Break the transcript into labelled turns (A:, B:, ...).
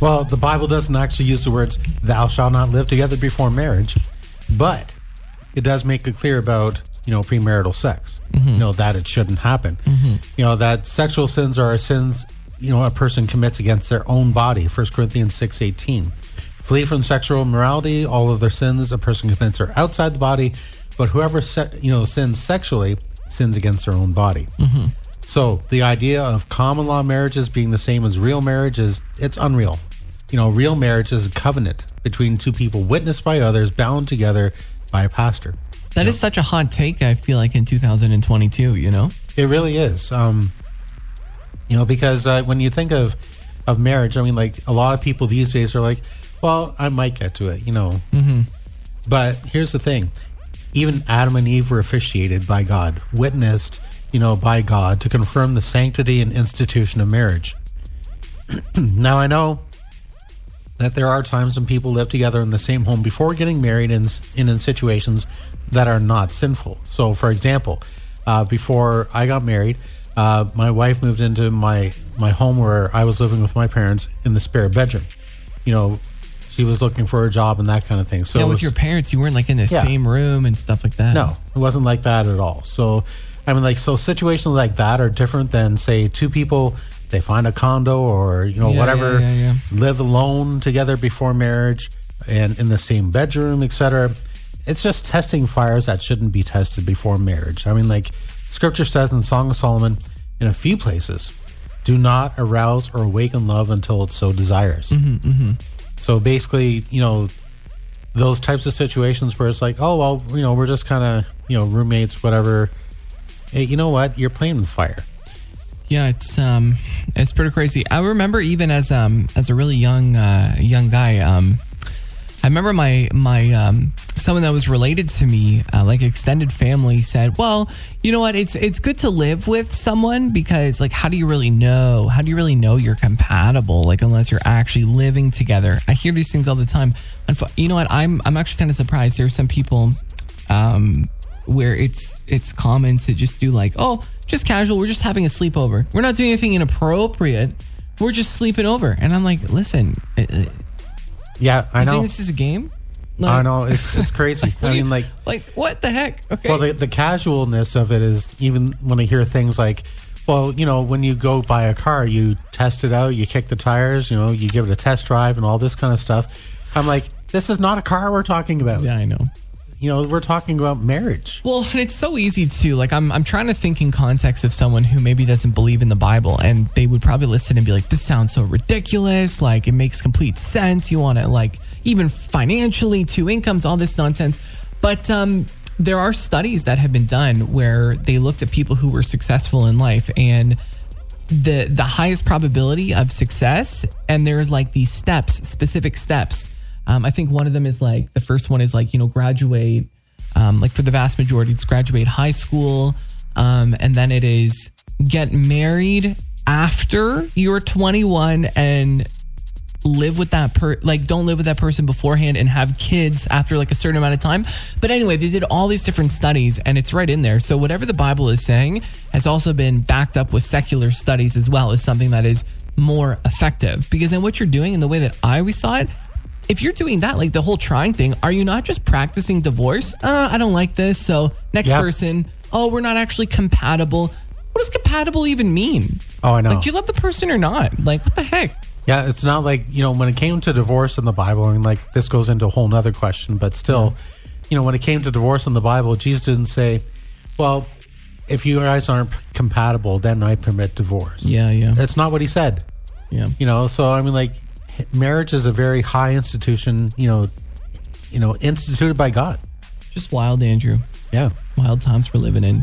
A: Well, the Bible doesn't actually use the words "thou shalt not live together before marriage," but it does make it clear about you know premarital sex. Mm-hmm. You know that it shouldn't happen. Mm-hmm. You know that sexual sins are sins you know a person commits against their own body. 1 Corinthians six eighteen. Flee from sexual immorality. All of their sins a person commits are outside the body, but whoever se- you know sins sexually sins against their own body. Mm-hmm. So the idea of common law marriages being the same as real marriage is it's unreal. You know, real marriage is a covenant between two people witnessed by others, bound together by a pastor.
B: That is such a hot take. I feel like in 2022. You know.
A: It really is. Um, you know, because uh, when you think of of marriage, I mean, like a lot of people these days are like, "Well, I might get to it," you know. Mm-hmm. But here's the thing: even Adam and Eve were officiated by God, witnessed, you know, by God to confirm the sanctity and institution of marriage. now, I know that there are times when people live together in the same home before getting married in in, in situations that are not sinful. So, for example, uh, before I got married, uh, my wife moved into my my home where I was living with my parents in the spare bedroom. You know, she was looking for a job and that kind of thing. So
B: yeah, with
A: was-
B: your parents, you weren't like in the
A: Yeah.
B: same room and stuff like that.
A: no, it wasn't like that at all. So, I mean, like, so situations like that are different than, say, two people, they find a condo or, you know,
B: Yeah,
A: whatever,
B: yeah, yeah,
A: live alone together before marriage and in the same bedroom, etc. It's just testing fires that shouldn't be tested before marriage. I mean, like, scripture says in Song of Solomon, in a few places, do not arouse or awaken love until it so desires. Mm-hmm, mm-hmm. So basically, you know, those types of situations where it's like, oh well, you know, we're just kind of you know roommates, whatever. Hey, you know what? You're playing with fire.
B: Yeah, it's um, it's pretty crazy. I remember even as um, as a really young uh, young guy, um, I remember my my um, someone that was related to me, uh, like extended family, said, "Well, you know what? It's it's good to live with someone because like, how do you really know? How do you really know you're compatible? Like, unless you're actually living together." I hear these things all the time. Unfo- You know what? I'm I'm actually kind of surprised. There are some people um, where it's it's common to just do like, oh, just casual. We're just having a sleepover. We're not doing anything inappropriate. We're just sleeping over. And I'm like, listen, uh, uh,
A: Yeah, I know.
B: think this is a game? Like,
A: I know it's it's crazy. I
B: do you-
A: mean, like,
B: like what the heck? Okay.
A: well, the, the casualness of it is even when I hear things like, well, you know, when you go buy a car, you test it out, you kick the tires, you know, you give it a test drive, and all this kind of stuff. I'm like, this is not a car we're talking about.
B: yeah, I know.
A: You know, we're talking about marriage.
B: Well, and it's so easy to like. I'm I'm trying to think in context of someone who maybe doesn't believe in the Bible, and they would probably listen and be like, "This sounds so ridiculous. Like it makes complete sense. You want to like even financially, two incomes, all this nonsense." But um, there are studies that have been done where they looked at people who were successful in life and the the highest probability of success and there's like these steps specific steps um, i think one of them is like the first one is like you know graduate um, like for the vast majority it's graduate high school. Um, and then it is get married after you're 21 and live with that per like don't live with that person beforehand and have kids after like a certain amount of time. But anyway they did all these different studies and it's right in there. So whatever the bible is saying has also been backed up with secular studies as well as something that is more effective. Because then what you're doing in the way that i always saw it if you're doing that like the whole trying thing are you not just practicing divorce? Uh, i don't like this so next
A: Yep.
B: person oh we're not actually compatible. What does compatible even mean?
A: Oh, I know.
B: like do you love the person or not? Like what the heck?
A: Yeah, it's not like, you know, when it came to divorce in the Bible, I mean, like, this goes into a whole nother question, but still, you know, when it came to divorce in the Bible, Jesus didn't say, well, if you guys aren't compatible, then I permit divorce.
B: yeah yeah.
A: That's not what he said,
B: yeah.
A: You know, so, I mean, like, marriage is a very high institution, you know, you know, instituted by God.
B: Just wild, Andrew.
A: Yeah.
B: Wild times we're living in.